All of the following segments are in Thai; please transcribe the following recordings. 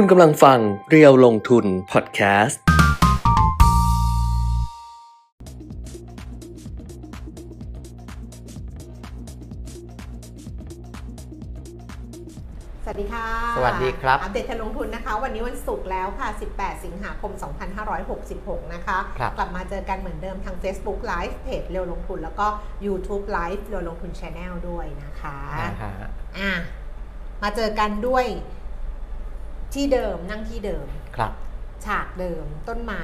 คุณกำลังฟังเรียวลงทุนพอดแคสต์ สวัสดีค่ะ สวัสดีครับ อัปเดตการลงทุนนะคะ วันนี้วันศุกร์แล้วค่ะ 18 สิงหาคม 2566 นะคะ ครับ กลับมาเจอกันเหมือนเดิมทาง Facebook Live เพจเร็วลงทุน แล้วก็ YouTube Live เร็วลงทุน Channel ด้วยนะคะอ่าฮะ อะมาเจอกันด้วย ที่เดิมนั่งที่เดิม ครับ ฉากเดิม ต้นไม้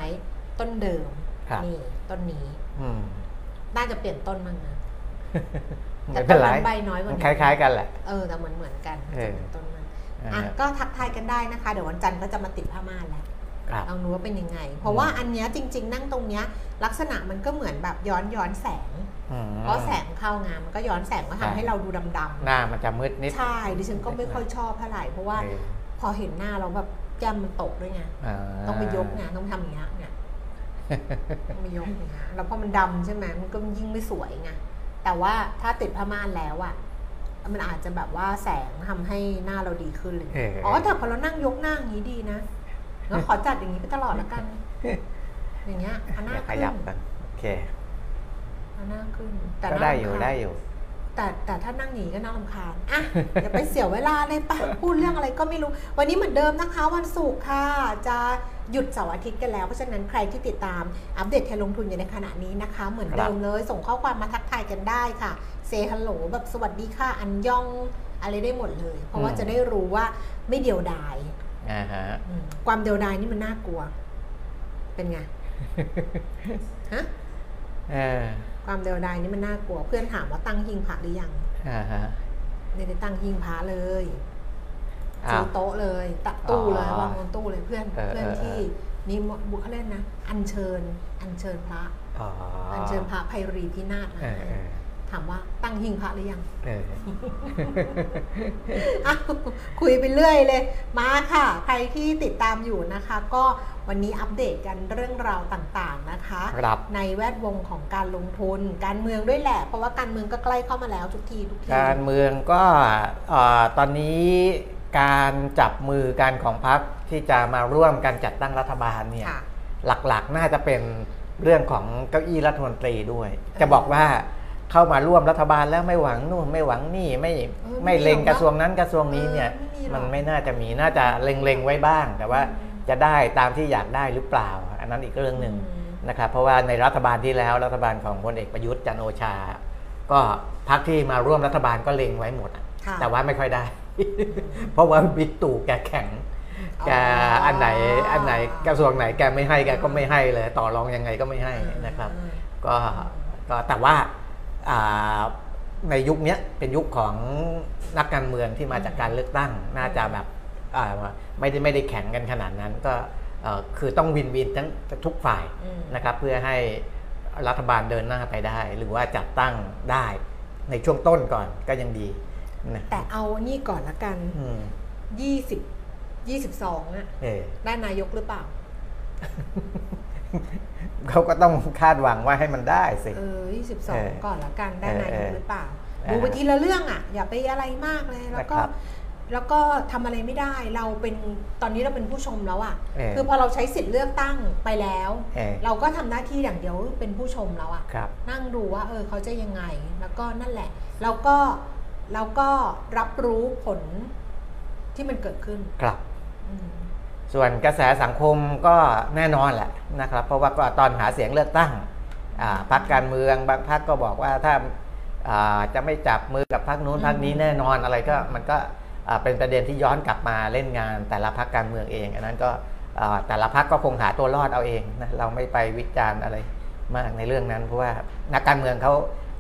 ต้นเดิมครับ นี่ต้นนี้อืมน่าจะเปลี่ยนต้นมั้งนะแต่ไม่เป็นไรต้นนั้นใบน้อยกว่ามันนี้คล้าย ๆ กันแหละ เออแต่เหมือนเหมือนๆกันเออ ต้นมันอ่าอะฮะก็ทักทายกันได้นะคะ เดี๋ยววันจันทร์ก็จะมาติดผ้าม่านแล้ว ครับ ลองดูว่าเป็นยังไง เพราะว่าอันเนี้ยจริง ๆ นั่งตรงเนี้ยลักษณะมันก็เหมือนแบบย้อนย้อนแสง อืม เพราะแสงเข้างานมันก็ย้อนแสงมาใช่ทำให้เราดูดำหน้ามันจะมืดนิดๆใช่ดิฉันก็ไม่ค่อยชอบเท่าไหร่เพราะว่าเออ พอเห็นหน้าเราแบบแก้มมันตกด้วยไงาต้องไปยกไงต้องทำอย่างเงี้ยเนี่ยต้องไปยกอย่างเงี้ยแล้วพอมันดำใช่ไหมมันก็ยิ่งไม่สวยไงแต่ว่าถ้าติดผ้าม่านแล้วอะมันอาจจะแบบว่าแสงทำให้หน้าเราดีขึ้นเลยเอออ๋อ๋อแต่พอเรานั่งยกหน้าอย่างนี้ดีนะงั้นขอจัดอย่างนี้ไปตลอดแล้วกัน อย่างเงี้ยเอาหน้าอย่าขขึ้นยับกันโอเคเอาหน้าขึ้นแต่ก็น่าได้อยู่รำคาญได้อยู่ แต่แต่ถ้านั่งหนีก็น่ารำคาญอะอย่าไปเสียเวลาเลยปะพูดเรื่องอะไรก็ไม่รู้ วันนี้เหมือนเดิมนะคะ วันศุกร์ค่ะ จะหยุดเสาร์อาทิตย์กันแล้ว เพราะฉะนั้นใครที่ติดตามอัปเดตเทรนด์ลงทุนอยู่ในขณะนี้นะคะ เหมือนเดิมเลย ส่งข้อความมาทักทายกันได้ค่ะเซฮัลโหลแบบสวัสดีค่ะอันยองอะไรได้หมดเลย เพราะว่าอืมจะได้รู้ว่าไม่เดียวดายอ่าฮะอืมความเดียวดายนี่มันน่ากลัว เป็นไงฮะเออ ความเดียวดายนี่มันน่ากลัว เพื่อนถามว่าตั้งหิ้งพระหรือยังอ่าฮะไม่ได้ตั้งหิ้งพระเลยอ้าซื้วอโต๊ะเลยตัดตู้เลยอ๋อวางบนตู้เลยเพื่อนเออเพื่อนเออที่นี่บุคเขาเล่นนะ อัญเชิญ อัญเชิญพระอ๋ออัญเชิญพระไพรีพินาศมาเออเออถามว่าตั้งหิ้งพระหรือยังเอออ้าวคุยไปเรื่อยเลย มาค่ะ ใครที่ติดตามอยู่นะคะ ก็ วันนี้อัปเดตกันเรื่องราวต่างๆนะคะครับในแวดวงของการลงทุน การเมืองด้วยแหละ เพราะว่าการเมืองก็ใกล้เข้ามาแล้วทุกทีทุกทีการเมืองก็เอ่อตอนนี้การจับมือกันของพรรคที่จะมาร่วมกันจัดตั้งรัฐบาลเนี่ยค่ะหลักๆน่าจะเป็นเรื่องของเก้าอี้รัฐมนตรีด้วย จะบอกว่าเข้ามาร่วมรัฐบาลแล้วไม่หวังนู่นไม่หวังนี่ไม่เออไม่ไม่เล็งหรอกกระทรวงนั้นกระทรวงนี้เนี่ยเออไม่มีหรอกมันไม่น่าจะมีน่าจะเล็งๆไว้บ้างแต่ว่า จะได้ตามที่อยากได้หรือเปล่า อันนั้นอีกเรื่องหนึ่งอืมนะครับเพราะว่าในรัฐบาลที่แล้วรัฐบาลของพลเอกประยุทธ์จันทร์โอชา ก็พรรคที่มาร่วมรัฐบาลก็เล็งไว้หมดอะค่ะแต่ว่าไม่ค่อยได้ เพราะว่าบิ๊กตู่แกแข็งแกอันไหนอันไหนกระทรวงไหนแกไม่ให้แกก็ไม่ให้เลย ต่อรองยังไงก็ไม่ให้นะครับอืมก็ก็แต่ว่าอ่าในยุคเนี้ยเป็นยุคของนักการเมืองที่มาจากการเลือกตั้งน่าจะแบบอ่า ไม่ได้ไม่ได้แข่งกันขนาดนั้นก็เอ่อคือต้องวินวินทั้งทุกฝ่ายอืมนะครับเพื่อให้รัฐบาลเดินหน้าไปได้ หรือว่าจัดตั้งได้ในช่วงต้นก่อนก็ยังดีนะแต่เอานี่ก่อนละกันอืมยี่สิบยี่สิบสองอะเออได้นายกหรือเปล่า เขาก็ต้องคาดหวังว่าให้มันได้สิเออยี่สิบสอเองอก่อนละกันได้เออนายกเออหรือเปล่าเออดูไปทีละเรื่องอะอย่าไปอะไรมากเลยแล้วก็นะครับ แล้วก็ทำอะไรไม่ได้เราเป็นตอนนี้เราเป็นผู้ชมแล้วอะเออคือพอเราใช้สิทธิ์เลือกตั้งไปแล้วเออเราก็ทำหน้าที่อย่างเดียวเป็นผู้ชมแล้วอะครับนั่งดูว่าเออเขาจะยังไง แล้วก็นั่นแหละ แล้วก็แล้วก็รับรู้ผลที่มันเกิดขึ้นครับอืมส่วนกระแสสังคมก็แน่นอนแหละนะครับ เพราะว่าก็ตอนหาเสียงเลือกตั้งอ่าพรรคการเมืองบางพรรคก็บอกว่าถ้าอ่าจะไม่จับมือกับพรรคนู้นพรรคนี้แน่นอนอะไรก็มันก็อ่า เป็นประเด็นที่ย้อนกลับมาเล่นงานแต่ละพรรคการเมืองเอง อันนั้นก็อ่าแต่ละพรรคก็คงหาตัวรอดเอาเองนะเราไม่ไปวิจารณ์อะไรมากในเรื่องนั้น เพราะว่านักการเมืองเขา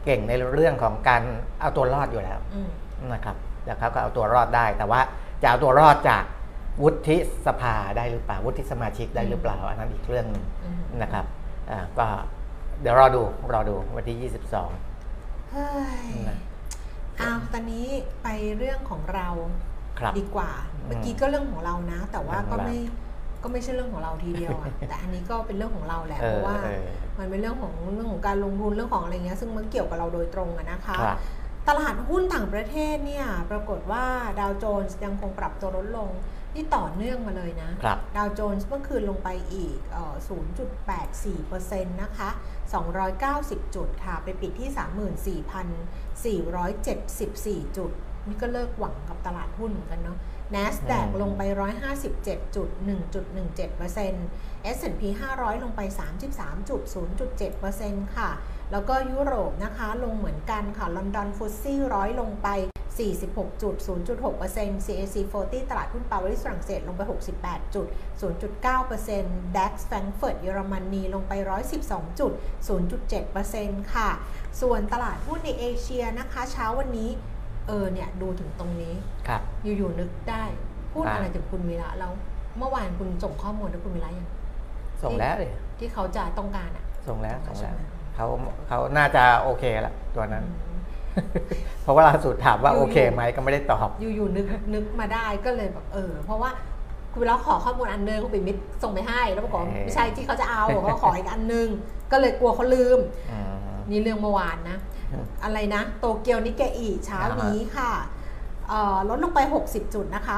เก่งในเรื่องของการเอาตัวรอดอยู่แล้วอืมนะครับแล้วเขาก็เอาตัวรอดได้ แต่ว่าจะเอาตัวรอดจากวุฒิสภาได้หรือเปล่าวุฒิสมาชิกได้หรือเปล่าอันนั้นอีกเรื่องหนึงอืมนะครับอ่าก็เดี๋ยวรอดูรอดูวันที่เฮ้ยนะ อ้าวตอนนี้ไปเรื่องของเรา22ครับดีกว่า เมื่อกี้ก็เรื่องของเรานะ แต่ว่าก็เรื่องของเราไม่ก็ไม่ใช่เรื่องของเราทีเดียวอะแต่อันนี้ก็เป็นเรื่องของเราแหละเอเพอราะว่าเออมันเป็นเรื่องของเรื่องของการลงทุนเรื่องของอะไรเงี้ยซึ่งมันเกี่ยวกับเราโดยตรงอะนะคะครับตลาดหุ้นต่างประเทศเนี่ยปรากฏว่าดาวโจนส์ยังคงปรับตัวลดลง นี่ต่อเนื่องมาเลยนะครับดาวโจนส์เมื่อคืนลงไปอีกเอ่อ0.84%นะคะ 290 จุดค่ะ ไปปิดที่ 34,474 จุด นี่ก็เลิกหวังกับตลาดหุ้นเหมือนกันเนาะ NASDAQ อืมลงไป 157จุด1.17% S&P 500 ลงไป 33จุด0.7%ค่ะ แล้วก็ยุโรปนะคะ ลงเหมือนกันค่ะ ลอนดอนฟุตซี่ร้อยลงไป 46จุด0.6% CAC 40 ตลาดหุ้นปารีสฝรั่งเศสลงไป 68จุด0.9% DAX แฟรงก์เฟิร์ตเยอรมนีลงไป 112จุด0.7%ค่ะ ส่วนตลาดหุ้นในเอเชียนะคะ เช้าวันนี้ เออเนี่ย ดูถึงตรงนี้ครับอยู่ๆนึกได้พูดอ่าอะไรถึงคุณวีระแล้วเมื่อวานคุณส่งข้อมูลให้คุณวีระยังส่งแล้วเลยที่เขาจะต้องการอะ ส่งแล้วส่ส่งงแล้แล้ววใช่ไหม เขาเขาน่าจะโอเคแหละตัวนั้นอืมเพราะว่าล่าสุดถามว่าอยู่ๆโอเคไหมก็ไม่ได้ตอบ อยู่ๆนึกนึกมาได้ก็เลยแบบเออ เพราะว่าคุณวีระขอข้อมูลอันนึงคุณปิ่มมิตรส่งไปให้ แล้วบอกว่าเออไม่ใช่ที่เขาจะเอาเขาขออีกอันนึง ก็เลยกลัวเขาลืมอืมนี่เรื่องเมื่อวานนะอืมอะไรนะ โตเกียวนิเกอีเช้านี้ค่ะเอ่อ ลดลงไป 60 จุดนะคะ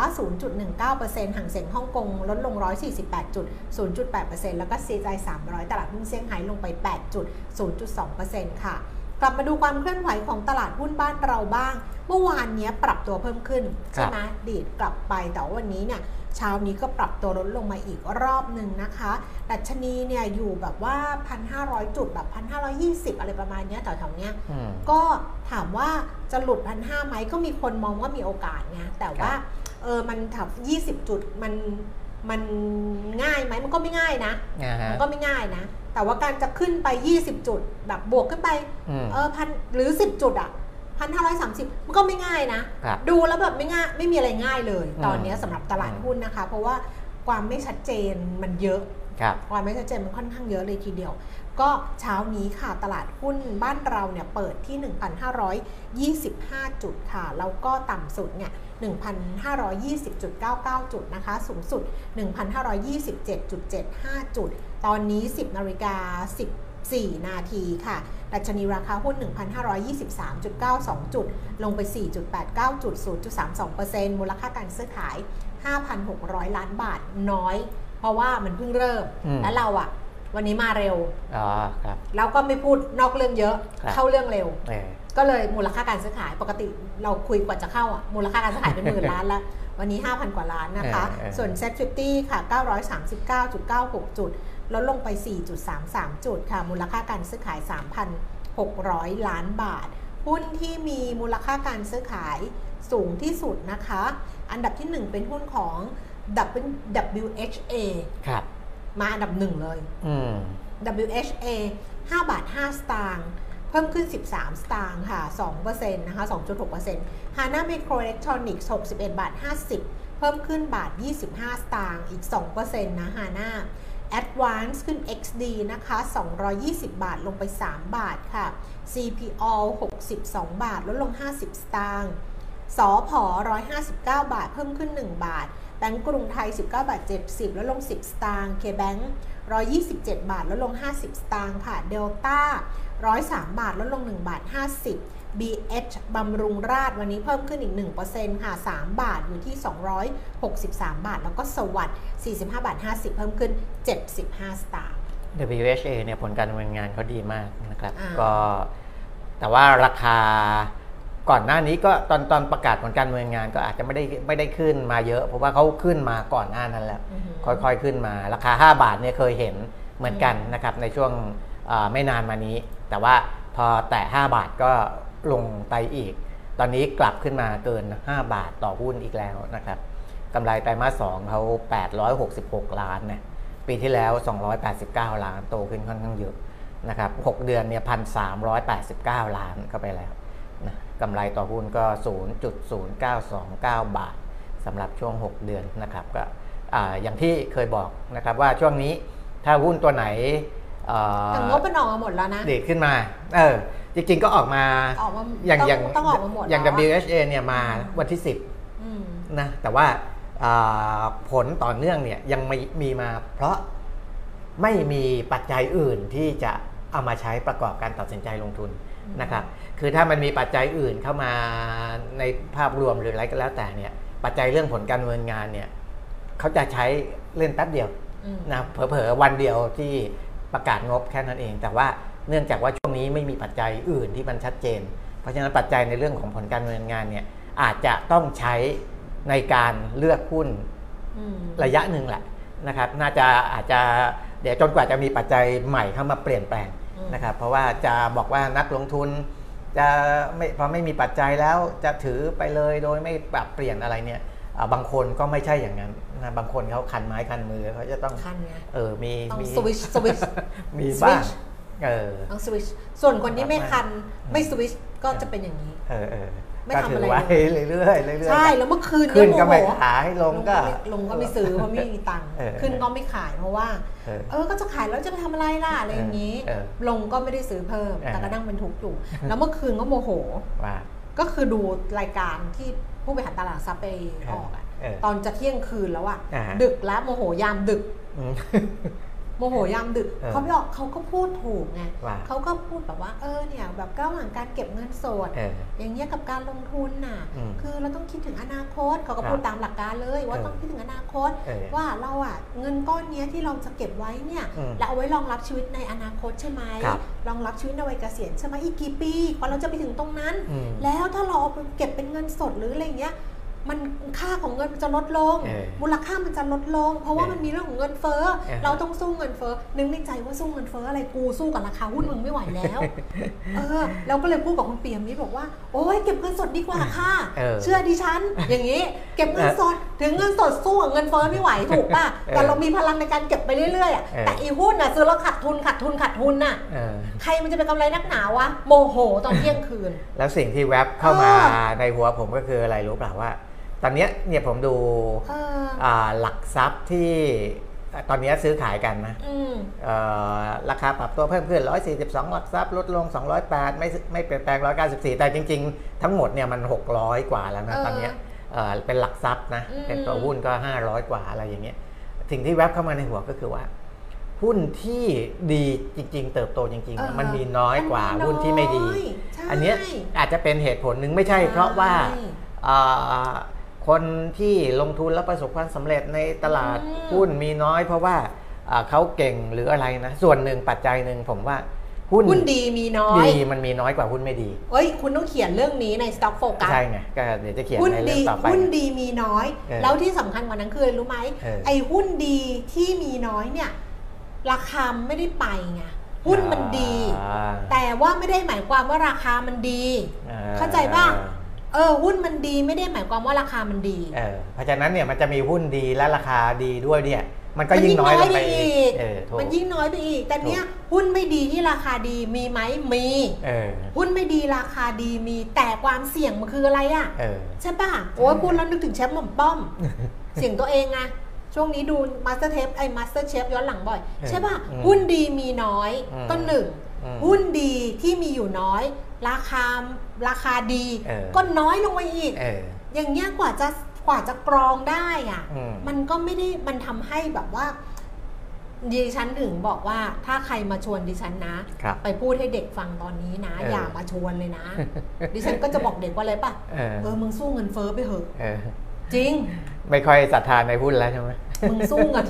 0.19%ห่างเสียงฮ่องกงลดลง 148 จุด 0.8%แล้วก็ CSI 300 ตลาดหุ้นเซี่ยงไฮ้ลงไป 8 จุด 0.2%ค่ะกลับมาดูความเคลื่อนไหวของตลาดหุ้นบ้านเราบ้าง เมื่อวานเนี้ยปรับตัวเพิ่มขึ้น ใช่ไหมดีดกลับไปแต่ว่าวันนี้เนี่ย เช้านี้ก็ปรับตัวลดลงมาอีกรอบหนึ่งนะคะ ดัชนีเนี่ยอยู่แบบว่า 1,500 จุดแบบ 1,520 อะไรประมาณเนี้ยแถวๆเนี้ยก็ถามว่าจะหลุด 1,500ไหมก็มีคนมองว่ามีโอกาสไงแต่ว่าเออมันถับ20 จุดมันมันง่ายไหมมันก็ไม่ง่ายนะมันก็ไม่ง่ายนะ แต่ว่าการจะขึ้นไป 20 จุดแบบบวกขึ้นไปเออพันหรือ 10 จุดอะ่ะ 1,530 มันก็ไม่ง่ายนะ ดูแล้วแบบไม่ง่ายไม่มีอะไรง่ายเลย ตอนนี้สำหรับตลาดหุ้นนะคะ เพราะว่าความไม่ชัดเจนมันเยอะความไม่ชัดเจนมันค่อนข้างเยอะเลยทีเดียว ก็เช้านี้ค่ะตลาดหุ้นบ้านเราเนี่ยเปิดที่ 1,525 จุดค่ะ แล้วก็ต่ำสุดเนี่ย1,520.99 จุดนะคะ สูงสุด 1,527.75 จุด ตอนนี้ 10นาฬิกา14 นาทีค่ะ ดัชนีราคาหุ้น 1,523.92 จุด ลงไป 4.89 จุด 0.32%มูลค่าการซื้อขาย 5,600 ล้านบาทน้อย เพราะว่ามันเพิ่งเริ่มอืมและเราอะวันนี้มาเร็วอ๋อครับแล้วก็ไม่พูดนอกเรื่องเยอะครับเข้าเรื่องเร็วเออก็เลยมูลค่าการซื้อขายปกติเราคุยกว่าจะเข้าอะมูลค่าการซื้อขายเป็นหมื่นล้านแล้ว วันนี้ 5,000 กว่าล้านนะคะเออเออส่วน Set 50 ค่ะ 939.96 จุด ลดลงไป 4.33 จุดค่ะ มูลค่าการซื้อขาย 3,600 ล้านบาท หุ้นที่มีมูลค่าการซื้อขายสูงที่สุดนะคะ อันดับที่ 1 เป็นหุ้นของ WHA ครับ มาอันดับหนึ่งเลยอืม WHA 5 บาท 5 สตางค์เพิ่มขึ้น 13 สตางค์ค่ะ2%นะคะ 2.6% HANA Microelectronics 61 บาท 50 เพิ่มขึ้นบาท 25 สตางค์อีก 2%นะ HANA Advance ขึ้น XD นะคะ 220 บาทลงไป 3 บาทค่ะ CPO 62 บาท ลดลง 50 สตางค์สอพอ159 บาท เพิ่มขึ้น 1 บาท แบงก์กรุงไทย 19 บาท 70 ลดลง 10 สตางค์ K-Bank 127 บาท ลดลง 50 สตางค์ค่ะ เดลต้า 103 บาท ลดลง 1 บาท 50 BH บำรุงราษฎร์วันนี้เพิ่มขึ้นอีก 1%ค่ะ 3 บาทอยู่ที่ 263 บาท แล้วก็สวัสด์45 บาท 50 เพิ่มขึ้น 75 สตางค์ WHA เนี่ยผลการดำเนินงานเขาดีมากนะครับอ่าก็แต่ว่าราคาก่อนหน้านี้ก็ตอนตอนประกาศผลการดำเนินงานก็อาจจะไม่ได้ไม่ได้ขึ้นมาเยอะ เพราะว่าเขาขึ้นมาก่อนหน้านั้นแล้วอือหือค่อยๆขึ้นมา ราคา 5 บาทเนี่ยเคยเห็นเหมือนกันนะครับในช่วงเอ่อไม่นานมานี้ แต่ว่าพอแตะ5บาทก็ ลงไปอีก ตอนนี้กลับขึ้นมาเกิน 5 บาทต่อหุ้นอีกแล้วนะครับกำไรไตรมาส2เขา 866 ล้านนะปีที่แล้ว 289 ล้าน โตขึ้นค่อนข้างเยอะนะครับ6เดือนเนี่ย1,389 ล้านเข้าไปแล้วนะกำไรต่อหุ้นก็ 0.0929 บาทสำหรับช่วง 6 เดือนนะครับก็อ่าอย่างที่เคยบอกนะครับว่าช่วงนี้ถ้าหุ้นตัวไหน แต่งบมันออกมาหมดแล้วนะดีดขึ้นมา เออ จริงๆก็ออกมาออกมาอย่างต้องอย่างต้องออกมาหมดอย่างแล้วอะ WHA เนี่ยมาวันที่อืม10นะแต่ว่าอ่าผลต่อเนื่องเนี่ยยังไม่มีมาเพราะไม่มีปัจจัยอื่นที่จะเอามาใช้ประกอบการตัดสินใจลงทุนอืมนะครับคือถ้ามันมีปัจจัยอื่นเข้ามาในภาพรวมหรืออะไรก็แล้วแต่เนี่ย ปัจจัยเรื่องผลการดำเนินงานเนี่ยเขาจะใช้เล่นแป๊บเดียวอืมนะเผลอๆวันเดียวที่ ประกาศงบแค่นั้นเอง แต่ว่าเนื่องจากว่าช่วงนี้ไม่มีปัจจัยอื่นที่มันชัดเจน เพราะฉะนั้นปัจจัยในเรื่องของผลการดำเนินงานเนี่ยอาจจะต้องใช้ในการเลือกหุ้นอืมระยะหนึ่งแหละนะครับ น่าจะอาจจะเดี๋ยวจนกว่าจะมีปัจจัยใหม่เข้ามาเปลี่ยนแปลงอืมนะครับ เพราะว่าจะบอกว่านักลงทุนจะไม่พอไม่มีปัจจัยแล้วจะถือไปเลยโดยไม่ปรับเปลี่ยนอะไรเนี่ยอ่าบางคนก็ไม่ใช่อย่างนั้น นะบางคนเขาคันไม้คันมือเขาจะต้องคันไงเออมีต้องมีสวิชสวิชมีบ้าง switch เออต้องสวิชส่วนคนที่ไม่คันอืมไม่สวิชก็จะเป็นอย่างนี้ เออเออไม่ก็ทำถือะไรไว้เลยเรื่อยๆเรื่อยๆใช่แล้วเมื่อคืนขึ้นเยก็โมไม่โหขายลงก็ลงก็ไม่ซื้อเพราะไม่มีตังค์เออขึ้นก็ไม่ขายเพราะว่าเออเออก็จะขายแล้วจะไปทำอะไรล่ะอะไรอย่างนี้เออลงก็ไม่ได้ซื้อเพิ่มเออแต่ก็นั่งเป็นทุกข์อยู่แล้วเมื่อคืนก็โมโหว่าก็คือดูรายการที่ผู้บริหารตลาดทรัพย์ไปออกอะเออ ตอนจะเที่ยงคืนแล้วอะอ่าดึกแล้วโมโหยามดึกอืมโมโหยามดึกเออเขาไม่ออกเขาก็พูดถูกไงว่าเขาก็พูดแบบว่าเออเนี่ยแบบระหว่างการเก็บเงินสดเอออย่างเงี้ยกับการลงทุนน่ะอืมคือเราต้องคิดถึงอนาคตเขาก็ครับพูดตามหลักการเลย ว่าเออต้องคิดถึงอนาคตเออว่าเราอะเงินก้อนเนี้ยที่เราจะเก็บไว้เนี่ยอืมเราเอาไว้รองรับชีวิตในอนาคตใช่ไหมครับรองรับชีวิตในวัยเกษียณใช่ไหมอีกกี่ปีกว่าเราจะไปถึงตรงนั้นอืมแล้วถ้าเราเอาไปเก็บเป็นเงินสดหรืออะไรเงี้ย มันค่าของเงินมันจะลดลงเออมูลค่ามันจะลดลง เพราะว่าเออมันมีเรื่องของเงินเฟ้อเออเราต้องสู้เงินเฟ้อ นึกในใจว่าสู้เงินเฟ้ออะไรกูสู้กับราคาหุ้นมึงไม่ไหวแล้วเออเราก็เลยพูดกับคุณเปียมิตรบอกว่า โอ้ยเก็บเงินสดดีกว่าค่ะเออเชื่อดิฉัน อย่างนี้ เก็บเงินสด ถึงเงินสดสู้กับเงินเฟ้อไม่ไหวถูกป่ะ แต่เรามีพลังในการเก็บไปเรื่อยๆอะเออแต่อีหุ้นน่ะซื้อแล้วขาดทุนขาดทุนขาดทุนน่ะเออใครมันจะเป็นกำไรนักหนาวะ โมโหตอนเที่ยงคืน แล้วสิ่งที่แวบเข้ามาเออในหัวผมก็คืออะไรรู้เปล่าว่า ตอนเนี้ยเนี่ยผมดูเอออ่าหลักทรัพย์ที่ตอนเนี้ยซื้อขายกันนะอืมเอ่อราคาปรับตัวเพิ่มขึ้น 142 หลักทรัพย์ลดลง 208 ไม่ไม่เปลี่ยนแปลง 194 แต่จริง ๆ ทั้งหมดเนี่ยมัน 600 กว่าแล้วนะเออตอนเนี้ยเอ่อเป็นหลักทรัพย์นะอืมเป็นตัวหุ้นก็ 500 กว่าอะไรอย่างเงี้ยสิ่งที่แวบเข้ามาในหัวก็คือว่า หุ้นที่ดีจริง ๆ เติบโตจริงๆเนี่ยเออมันมีน้อยกว่ามันมีน้อยหุ้นที่ไม่ดีใช่อันเนี้ยอาจจะเป็นเหตุผลหนึ่งไม่ใช่ใช่เพราะว่าเอ่อ คนที่ลงทุนแล้วประสบความสำเร็จในตลาดอืมหุ้นมีน้อย เพราะว่าเอ่อเขาเก่งหรืออะไรนะ ส่วนหนึ่งปัจจัยหนึ่งผมว่าหุ้นหุ้นดีมีน้อยดีมันมีน้อยกว่าหุ้นไม่ดีเอ้ยคุณต้องเขียนเรื่องนี้ใน Stock Focus ใช่ไงก็เดี๋ยวจะเขียนหุ้นในเรื่ดีองต่อไปหุ้นดีมีน้อยเออแล้วที่สำคัญกว่านั้นคืออะไรรู้ไหมเออไอ้หุ้นดีที่มีน้อยเนี่ย ราคาไม่ได้ไปไงหุ้นมันดีอ่าแต่ว่าไม่ได้หมายความว่าราคามันดีอ่เข้าใจป่ะ เออหุ้นมันดีไม่ได้หมายความว่าราคามันดี เออเพราะฉะนั้นเนี่ยมันจะมีหุ้นดีและราคาดีด้วยเนี่ย มันก็ยิ่งน้อยลงไปอีกเออถูกมันยิ่งน้อยไปอีก แต่เนี้ยหุ้นไม่ดีที่ราคาดีมีไหมมีเออหุ้นไม่ดีราคาดีมีแต่ความเสี่ยงมันคืออะไรอะเออใช่ป่ะโอ้ยพูดแล้วนึกถึงเชฟหม่อมป้อม เสียงตัวเองไงช่วงนี้ดู master tape ไอ้ MasterChef ย้อนหลังบ่อย ใช่ป่ะอืมหุ้นดีมีน้อยอืมก็หนึ่งอืมหุ้นดีที่มีอยู่น้อย ราคา ราคาดีเออ ก็น้อยลงไปอีก เออ อย่างเงี้ยกว่าจะกว่าจะกรองได้อะอืม มันก็ไม่ได้มันทำให้แบบว่า ดิฉันถึงบอกว่าถ้าใครมาชวนดิฉันนะ ครับ ไปพูดให้เด็กฟังตอนนี้นะ เอออ ย่ามาชวนเลยนะ ดิฉันก็จะบอกเด็กว่าอะไรป่ะเออเออมึงสู้เงินเฟ้อไปเถอะเออ จริง ไม่ค่อยศรัทธาในหุ้นแล้วใช่ไหมมึงสู้เงิน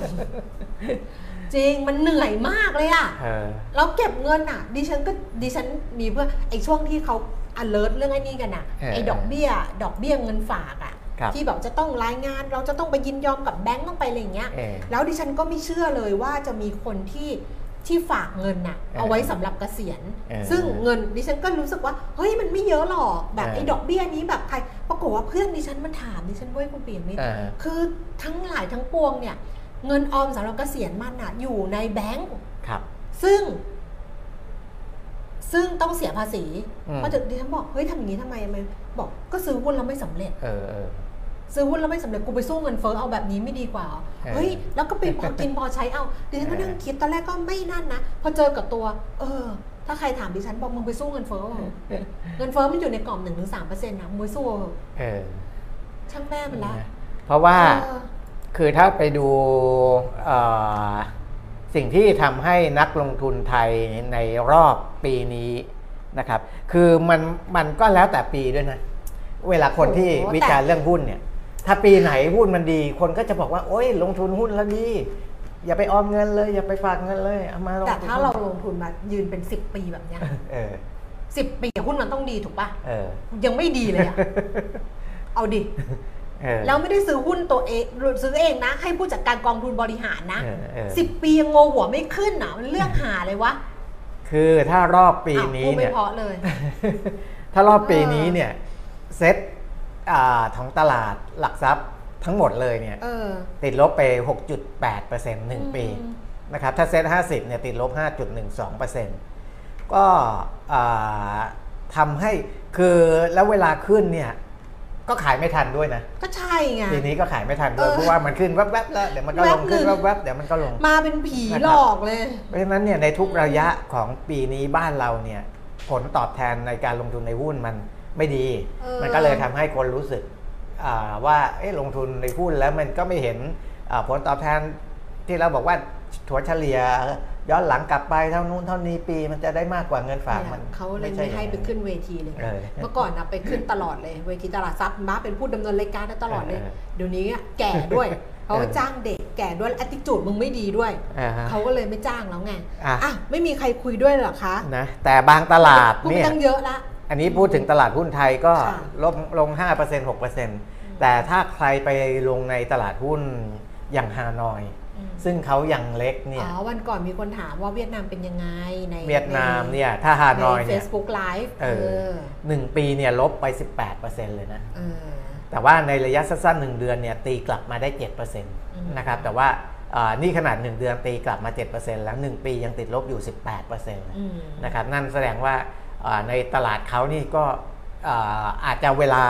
จริงมันเหนื่อยมากเลยอะ เออ แล้วเก็บเงินอะดิฉันก็ดิฉันมีเพื่อไอ้ช่วงที่เขา alert เรื่องไอ้นี่กันอะเออไอ้ดอกเบี้ย ดอกเบี้ยเงินฝากอะครับ ที่แบบจะต้องรายงานเราจะต้องไปยินยอมกับแบงก์ต้องไปอะไรอย่างเงี้ย เออ แล้วดิฉันก็ไม่เชื่อเลยว่าจะมีคนที่ที่ฝากเงินน่ะเออเอาไว้สำหรับเกษียณ เออซึ่งเงินดิฉันก็รู้สึกว่าเฮ้ยมันไม่เยอะหรอกแบบเออ ไอ้ดอกเบี้ยนี้แบบใครปรากฏว่าเพื่อนดิฉันมันถามดิฉันเว้ยคุณเปลี่ยนมิตรเออ คือทั้งหลายทั้งปวงเนี่ย เงินออมสำหรับเกษียณมันอะอยู่ในแบงก์ครับ ซึ่ง ซึ่งต้องเสียภาษีอืมพอดิฉันบอกเฮ้ยทำอย่างนี้ทำไมมันบอกก็ซื้อหุ้นแล้วไม่สำเร็จเออเออซื้อหุ้นแล้วไม่สำเร็จกูไปสู้เงินเฟ้อเอาแบบนี้ไม่ดีกว่าเหรอเออเฮ้ยแล้วก็ไปพอกินพอใช้เอาดิฉันก็นั่งคิดตอนแรกก็ไม่นั่นนะพอเจอกับตัว เออ ถ้าใครถามดิฉันบอกมึงไปสู้เงินเฟ้อเหรอเงินเฟ้อมันอยู่ในกล่อมหนึ่งถึงสามเปอร์เซ็นต์นะมึงไปสู้เหอะเออช่างแม่มันละเพราะว่าเออคือถ้าไปดูเอ่อ สิ่งที่ทำให้นักลงทุนไทยในรอบปีนี้นะครับ คือมันมันก็แล้วแต่ปีด้วยนะ เวลาคนที่โอ้โหวิจารณ์เรื่องหุ้นเนี่ย ถ้าปีไหนหุ้นมันดี คนก็จะบอกว่า โอ้ยลงทุนหุ้นแล้วดี อย่าไปออมเงินเลย อย่าไปฝากเงินเลยเอามาลงแต่ทุนถ้าเราลงทุนมายืนเป็น 10 ปีแบบเนี้ยเออสิบปีหุ้นมันต้องดีถูกปะเออ ยังไม่ดีเลยอะ เอาดิเออ แล้วไม่ได้ซื้อหุ้นตัวเองหรือซื้อเองนะ ให้ผู้จัดการกองทุนบริหารนะเออเออสิบปียังโงหัวไม่ขึ้นอะมันเรื่องหาเลยวะคือถ้ารอบปีอ้าวนี้พูดไม่เนี่ยเพราะเลย ถ้ารอบปีนี้เนี่ยเซ็ตอ่าของตลาดหลักทรัพย์ทั้งหมดเลยเนี่ยเออติดลบไป 6.8%หนึ่งปีอืมนะครับถ้าเซ็ต50เนี่ยติดลบ 5.12%ก็อ่าทำให้คือแล้วเวลาขึ้นเนี่ย ก็ขายไม่ทันด้วยนะ ก็ใช่ไงปีนี้ก็ขายไม่ทันด้วยเออเพราะว่ามันขึ้นแวบๆแล้วเดี๋ยวมันก็ลงแวบหนึ่ขึ้นงแวบๆเดี๋ยวมันก็ลงมาเป็นผีนะครับหลอกเลย เพราะฉะนั้นเนี่ยในทุกระยะของปีนี้บ้านเราเนี่ยผลตอบแทนในการลงทุนในหุ้นมันไม่ดีเออมันก็เลยทำให้คนรู้สึกอ่าว่าเอ๊ะลงทุนในหุ้นแล้วมันก็ไม่เห็นอ่าผลตอบแทนที่เราบอกว่าถัวเฉลี่ย ย้อนหลังกลับไปเท่านู้นเท่านี้ปีมันจะได้มากกว่าเงินฝากเนี่ยมันเขาเลยช่ไม่ให้อย่างไปนั้นขึ้นเวทีเลยเออเมื่อก่อนนะไปขึ้นตลอดเลยเวทีตลาดทรัพย์มาเป็นผู้ดำเนินรายการได้ตลอดเลยเออเดี๋ยวนี้อะแก่ด้วยเขาจ้างเด็กแก่ด้วยแอตติจูดมึงไม่ดีด้วยอ่าฮะเขาก็เลยไม่จ้างแล้วไงอะอะไม่มีใครคุยด้วยเหรอคะนะแต่บางตลาดพูดไปเนี่ยตั้งเยอะละอันนี้พูดถึงตลาดหุ้นไทยก็ค่ะลงลง 5% 6%แต่ถ้าใครไปลงในตลาดหุ้นอย่างฮานอยอืม ซึ่งเขายังเล็กเนี่ย อ๋อ วันก่อนมีคนถามว่าเวียดนามเป็นยังไงในเวียดนามเนี่ย ถ้าฮานอยในเนี่ย Facebook Live เออหนึ่งปีเนี่ยลบไป 18%เลยนะเออแต่ว่าในระยะสั้นๆ1เดือนเนี่ยตีกลับมาได้ 7%นะครับ แต่ว่าอ่านี่ขนาด 1 เดือนตีกลับมา 7%แล้ว 1 ปียังติดลบอยู่ 18%เลยอืมนะครับนั่นแสดงว่าอ่าในตลาดเขานี่ก็อ่าอาจจะเวลา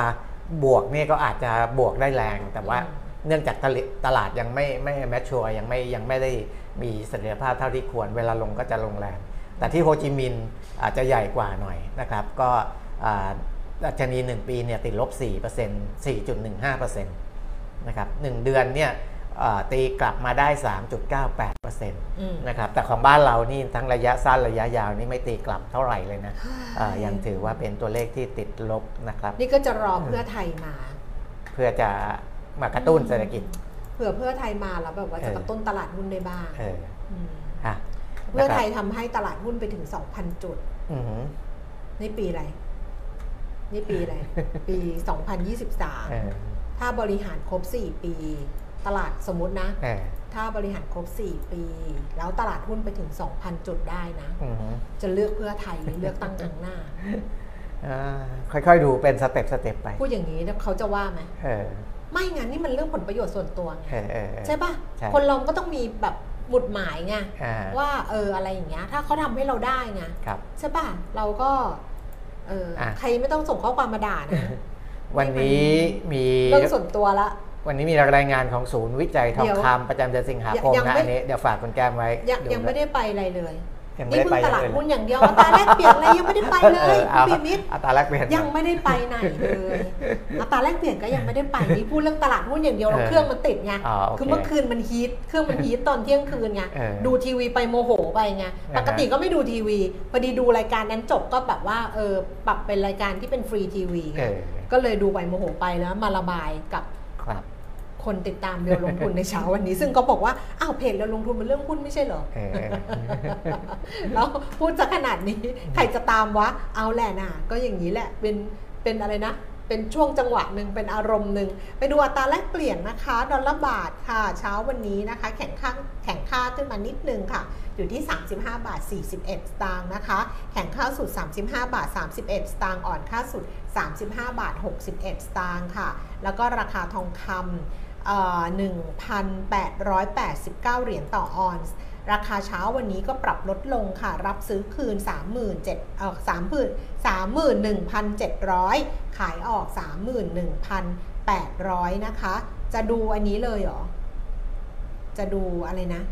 บวกเนี่ยก็อาจจะบวกได้แรงแต่ว่าอืม เนื่องจากตลาดตลาดยังไม่ไม่ mature ยังไม่ยังไม่ได้มีเสถียรภาพเท่าที่ควร เวลาลงก็จะลงแรงแต่ที่โฮจิมินห์อาจจะใหญ่กว่าหน่อยนะครับ ก็อ่าดัชนี 1 ปีเนี่ยติดลบ 4% 4.15%นะครับ1เดือนเนี่ยอ่าตีกลับมาได้ 3.98%อืมนะครับ แต่ของบ้านเรานี่ทั้งระยะสั้นระยะยาวนี่ไม่ตีกลับเท่าไหร่เลยนะอ่ายังถือว่าเป็นตัวเลขที่ติดลบนะครับ นี่ก็จะรอเพื่อไทยมา เพื่อจะ มากระตุ้นเศรษฐกิจ เผื่อเพื่อไทยมาแล้วแบบว่าจะเออกระตุ้นตลาดหุ้นได้บ้างเออมอะเพื่อไทยนะครับทำให้ตลาดหุ้นไปถึง 2,000 จุดอือหือนี่ปีอะไร นี่ปีอะไร ปีเออ2023 ถ้าบริหารครบ 4 ปี ตลาดสมมตินะเออถ้าบริหารครบ 4 ปี แล้วตลาดหุ้นไปถึง 2,000 จุดได้นะอือหือจะเลือกเพื่อไทยหรือเลือกตั้งครั้งหน้าอ่าค่อยๆดูเป็นสเต็ปสเต็ปไป พูดอย่างนี้แล้วเขาจะว่าไหมเออ ไม่งั้นนี่มันเรื่องผลประโยชน์ส่วนตัวไงเออเออเออใช่ปะใช่คนเราก็ต้องมีแบบหมุดหมายไงอ่าว่าเอออะไรอย่างเงี้ย ถ้าเขาทำให้เราได้ไงครับใช่ป่ะเราก็เอออะใครไม่ต้องส่งข้อความมาด่านะวันนี้มีเรื่องส่วนตัวละวันนี้มีรายงานของศูนย์วิจัยทองเดี๋ยวคำประจำเดือนสิงหาคมยังนะไม่อันนี้เดี๋ยวฝากคุณแก้มไว้ยังดูยังไม่นะได้ไปอะไรเลย ยังไม่นี่ได้เพิ่ไปงตลาดเลยหุ้นอย่างเดียวอัตราแลกเปลี่ยนอะไรยังไม่ได้ไปเลเอยอเอาคุณปีมิตร อัตราแลกเปลี่ยน ยังไม่ได้ไปไหนเลยอัตราแลกเปลี่ยนก็ยังไม่ได้ไปนี่พูดเรื่องตลาดหุ้นอย่างเดียวเราเออเครื่องมันติดไงอ๋อโอเคคือเมื่อคืนมันฮีทเครื่องมันฮีทตอนเที่ยงคืนไงเออดูทีวีไปโมโหไปไงอฮะปกติก็ไม่ดูทีวีพอดีดูรายการนั้นจบก็แบบว่าเออปรับเป็นรายการที่เป็นฟรีทีวีไงเออ ก็เลยดูไปโมโหไปแล้วมาระบายกับ ครับ คนติดตามเรียวลงทุนในเช้าวันนี้ ซึ่งก็บอกว่าอ้าวเพจเรียวลงทุนมันเรื่องหุ้นไม่ใช่เหรอเออแล้วพูดจะขนาดนี้ใครจะตามวะเอาแหละนะก็อย่างนี้แหละเป็นเป็นอะไรนะเป็นช่วงจังหวะหนึ่งเป็นอารมณ์หนึ่งไปดูอัตราแลกเปลี่ยนนะคะ ดอลลาร์บาทค่ะ เช้าวันนี้นะคะ แข่งข้างแข่งค่าขึ้นมานิดนึงค่ะ อยู่ที่ 35 บาท 41 สตางค์นะคะ แข่งค่าสุด 35 บาท 31 สตางค์อ่อนค่าสุด 35 บาท 61 สตางค์ค่ะ แล้วก็ราคาทองคำเอ่อ 1,889 เหรียญต่อออนซ์ราคาเช้าวันนี้ก็ปรับลดลงค่ะ รับซื้อคืน 37,000เอ่อ30,000 31,700 ขายออก 31,800 นะคะ จะดูอันนี้เลยเหรอ จะดูอะไรนะ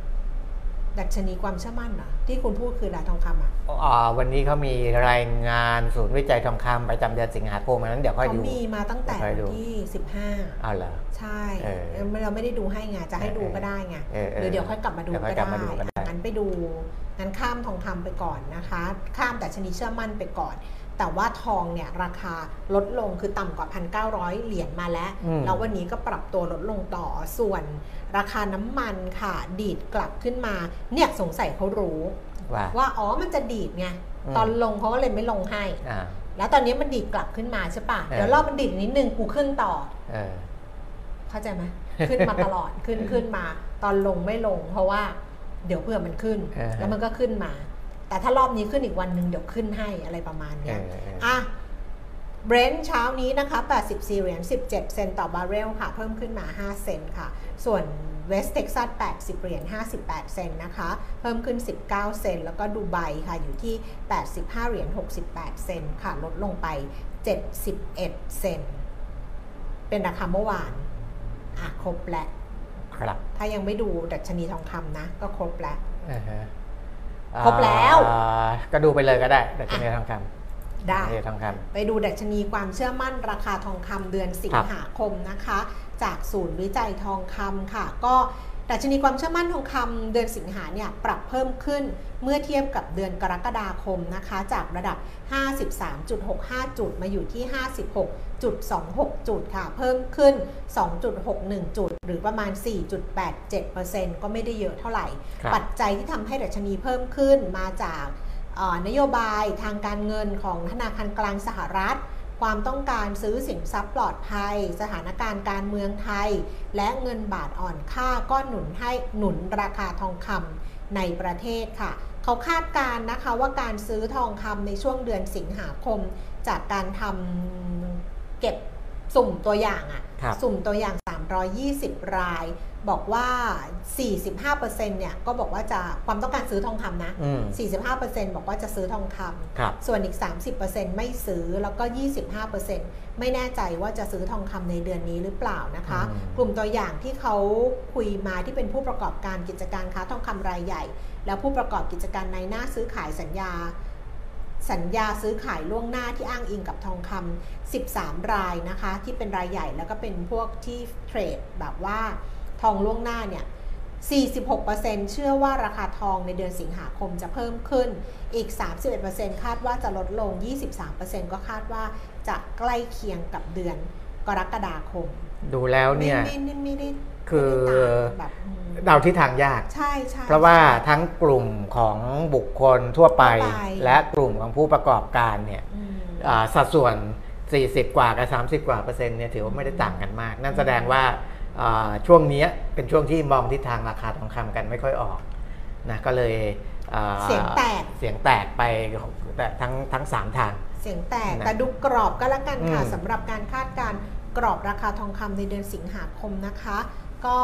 ดัชนีความเชื่อมั่นเหรอที่คุณพูดคือดาทองคำอะอ่าวันนี้เขามีรายงานศูนย์วิจัยทองคำประจำเดือนสิงหาคมอันนั้นเดี๋ยวค่อยเขาดูมีมาตั้งแต่ค่อยวันดูที่ 15อ้าวเหรอใช่เออเราไม่ได้ดูให้ไงจะให้ดูก็ได้ไงเออเออหรือเดี๋ยวค่อยกลับมาดูเดี๋ยวค่ก็อยกลับได้มาดูก็ได้งั้นไปดูงั้นข้ามทองคำไปก่อนนะคะ ข้ามแต่ชนิดเชื่อมั่นไปก่อนต แต่ว่าทองเนี่ยราคาลดลงคือต่ำกว่า 1,900 เหรียญมาแล้วอืมแล้ววันนี้ก็ปรับตัวลดลงต่อส่วน ราคาน้ำมันค่ะดีดกลับขึ้นมา เนี่ยสงสัยเขารู้ ว่าว่าอ๋อมันจะดีดไงอืมตอนลงเขาก็เลยไม่ลงให้อ่าแล้วตอนนี้มันดีดกลับขึ้นมาใช่ปะเออเดี๋ยวรอบมันดีดนิดนึงกูขึ้นต่อเออเข้าใจไหมขึ้นมาตลอดขึ้นขึ้นมา ตอนลงไม่ลง เพราะว่าเดี๋ยวเผื่อมันขึ้นเออแล้วมันก็ขึ้นมา แต่ถ้ารอบนี้ขึ้นอีกวันหนึ่งเดี๋ยวขึ้นให้อะไรประมาณเอเนี้ยอเอออะเบรนท์เช้านี้นะคะ 84 เหรียญ 17 เซนต์ต่อบาร์เรลค่ะ เพิ่มขึ้นมา 5 เซนต์ค่ะ ส่วนเวสเท็กซัส 80 เหรียญ 58 เซนต์นะคะ เพิ่มขึ้น 19 เซนต์แล้วก็ดูไบค่ะ อยู่ที่ 85 เหรียญ 68 เซนต์ค่ะ ลดลงไป 71 เซนต์เป็นราคาเมื่อวาน อะ ครบแล้ว ครับ ถ้ายังไม่ดูดัชนีทองคำนะ ก็ครบแล้วอ่าฮะ ครบแล้ว อ่าก็ดูไปเลยก็ได้แต่จะมีทองคำได้มีทองค ไปดูดัชนีความเชื่อมั่นราคาทองคำเดือนสิงหาคมนะคะ จากศูนย์วิจัยทองคำค่ะ ก็ดัชนีความเชื่อมั่นทองคำเดือนสิงหาเนี่ยปรับเพิ่มขึ้นเมื่อเทียบกับเดือนกรกฎาคมนะคะ จากระดับ 53.65 จุดมาอยู่ที่ 56.26 จุดค่ะ เพิ่มขึ้น 2.61 จุด หรือประมาณ 4.87%ก็ไม่ได้เยอะเท่าไหร่ครับปัจจัยที่ทำให้ดัชนีเพิ่มขึ้นมาจากเอ่อนโยบายทางการเงินของธนาคารกลางสหรัฐ ความต้องการซื้อสินทรัพย์ปลอดภัย สถานการณ์การเมืองไทย และเงินบาทอ่อนค่าก็หนุนให้หนุนราคาทองคำในประเทศค่ะเขาคาดการณ์นะคะว่าการซื้อทองคำในช่วงเดือนสิงหาคม จากการทำ เก็บสุ่มตัวอย่างอะครับสุ่มตัวอย่าง 320 ราย บอกว่า 45%เนี่ยก็บอกว่าจะความต้องการซื้อทองคำนะอืม45%บอกว่าจะซื้อทองคำครับส่วนอีก 30%ไม่ซื้อแล้วก็ 25%ไม่แน่ใจว่าจะซื้อทองคำในเดือนนี้หรือเปล่านะคะอืมกลุ่มตัวอย่างที่เขาคุยมาที่เป็นผู้ประกอบการกิจการค้าทองคำรายใหญ่ แล้วผู้ประกอบกิจการในหน้าซื้อขายสัญญา สัญญาซื้อขายล่วงหน้าที่อ้างอิงกับทองคำ13 รายนะคะ ที่เป็นรายใหญ่แล้วก็เป็นพวกที่เทรดแบบว่าทองล่วงหน้าเนี่ย46%เชื่อว่าราคาทองในเดือนสิงหาคมจะเพิ่มขึ้น อีก 31%คาดว่าจะลดลง 23%ก็คาดว่าจะใกล้เคียงกับเดือนกรกฎาคม ดูแล้วเนี่ยไม่ไม่ไม่ได้คือไม่ได้ต่างแบบอืม เดาทิศทางยาก ใช่ใช่ เพราะว่าทั้งกลุ่มของบุคคลทั่วไป ทั่วไป และกลุ่มของผู้ประกอบการเนี่ยอืม อ่าสัดส่วน 40 กว่ากับ 30 กว่าเปอร์เซ็นต์เนี่ยถือว่าไม่ได้ต่างกันมาก นั่นแสดงว่าอ่าช่วงเนี้ยเป็นช่วงที่มองทิศทางราคาทองคำกันไม่ค่อยออกนะก็เลยอ่าเสียงแตก เสียงแตกไปแต่ทั้งทั้งสามทาง เสียงแตกนะแต่ดูกรอบก็แล้วกันค่ะอืม สำหรับการคาดการณ์กรอบราคาทองคำในเดือนสิงหาคมนะคะ ก็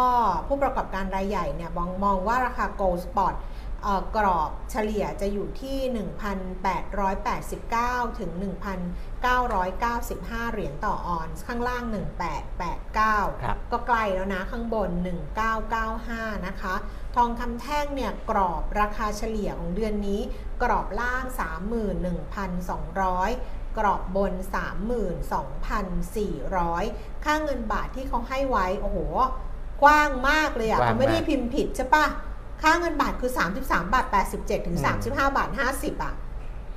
ผู้ประกอบการรายใหญ่เนี่ยมองมองว่าราคา Gold Spot เอ่อกรอบเฉลี่ยจะอยู่ที่ 1,889 ถึง 1,995 เหรียญต่อออนซ์ข้างล่าง 1889ครับก็ไกลแล้วนะข้างบน 1995 นะคะ ทองคำแท่งเนี่ยกรอบราคาเฉลี่ยของเดือนนี้ กรอบล่าง 31,200 กรอบบน 32,400 ค่าเงินบาทที่เขาให้ไว้ โอ้โห กว้างมากเลยอะกว้างเขาไม่ได้มากพิมพ์ผิดใช่ปะค่าเงินบาทคือ 33 บาท 87 ถึงอืม35 บาท 50อะ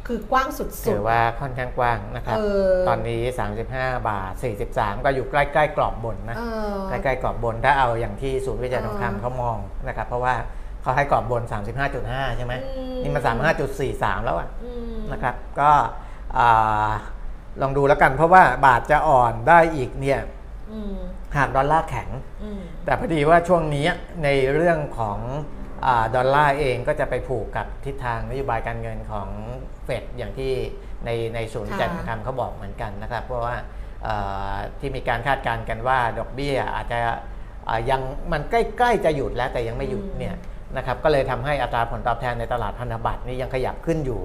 คือกว้างสุดถือๆว่าค่อนข้างกว้างนะครับเออตอนนี้ 35 บาท 43 ก็อยู่ใกล้ๆกรอบบนนะเออใกล้ๆกรอบบนถ้าเอาอย่างที่ศูนย์วิจัยทองเออคำเขามองนะครับ เพราะว่าเขาให้กรอบบน 35.5 ใช่ไหมอืมนี่มัน35.43 แล้วอะอืมนะครับ ก็อ่าลองดูแล้วกันเพราะว่าบาทจะอ่อนได้อีกเนี่ยอืม หากดอลลาร์แข็งอืมแต่พอดีว่าช่วงนี้ในเรื่องของอาดอลลาร์เองก็จะไปผูกกับทิศทางนโยบายการเงินของเฟดอย่างที่ในในศูนย์วิจัยทองคำเขาบอกเหมือนกันนะครับ เพราะว่าอ่าที่มีการคาดการณ์กันว่าดอกเบี้ยอาจจะอ่ายังมันใกล้ๆจะหยุดแล้วแต่ยังไม่หยุดอืมเนี่ยนะครับก็เลยทำให้อัตราผลตอบแทนในตลาดพันธบัตรนี่ยังขยับขึ้นอยู่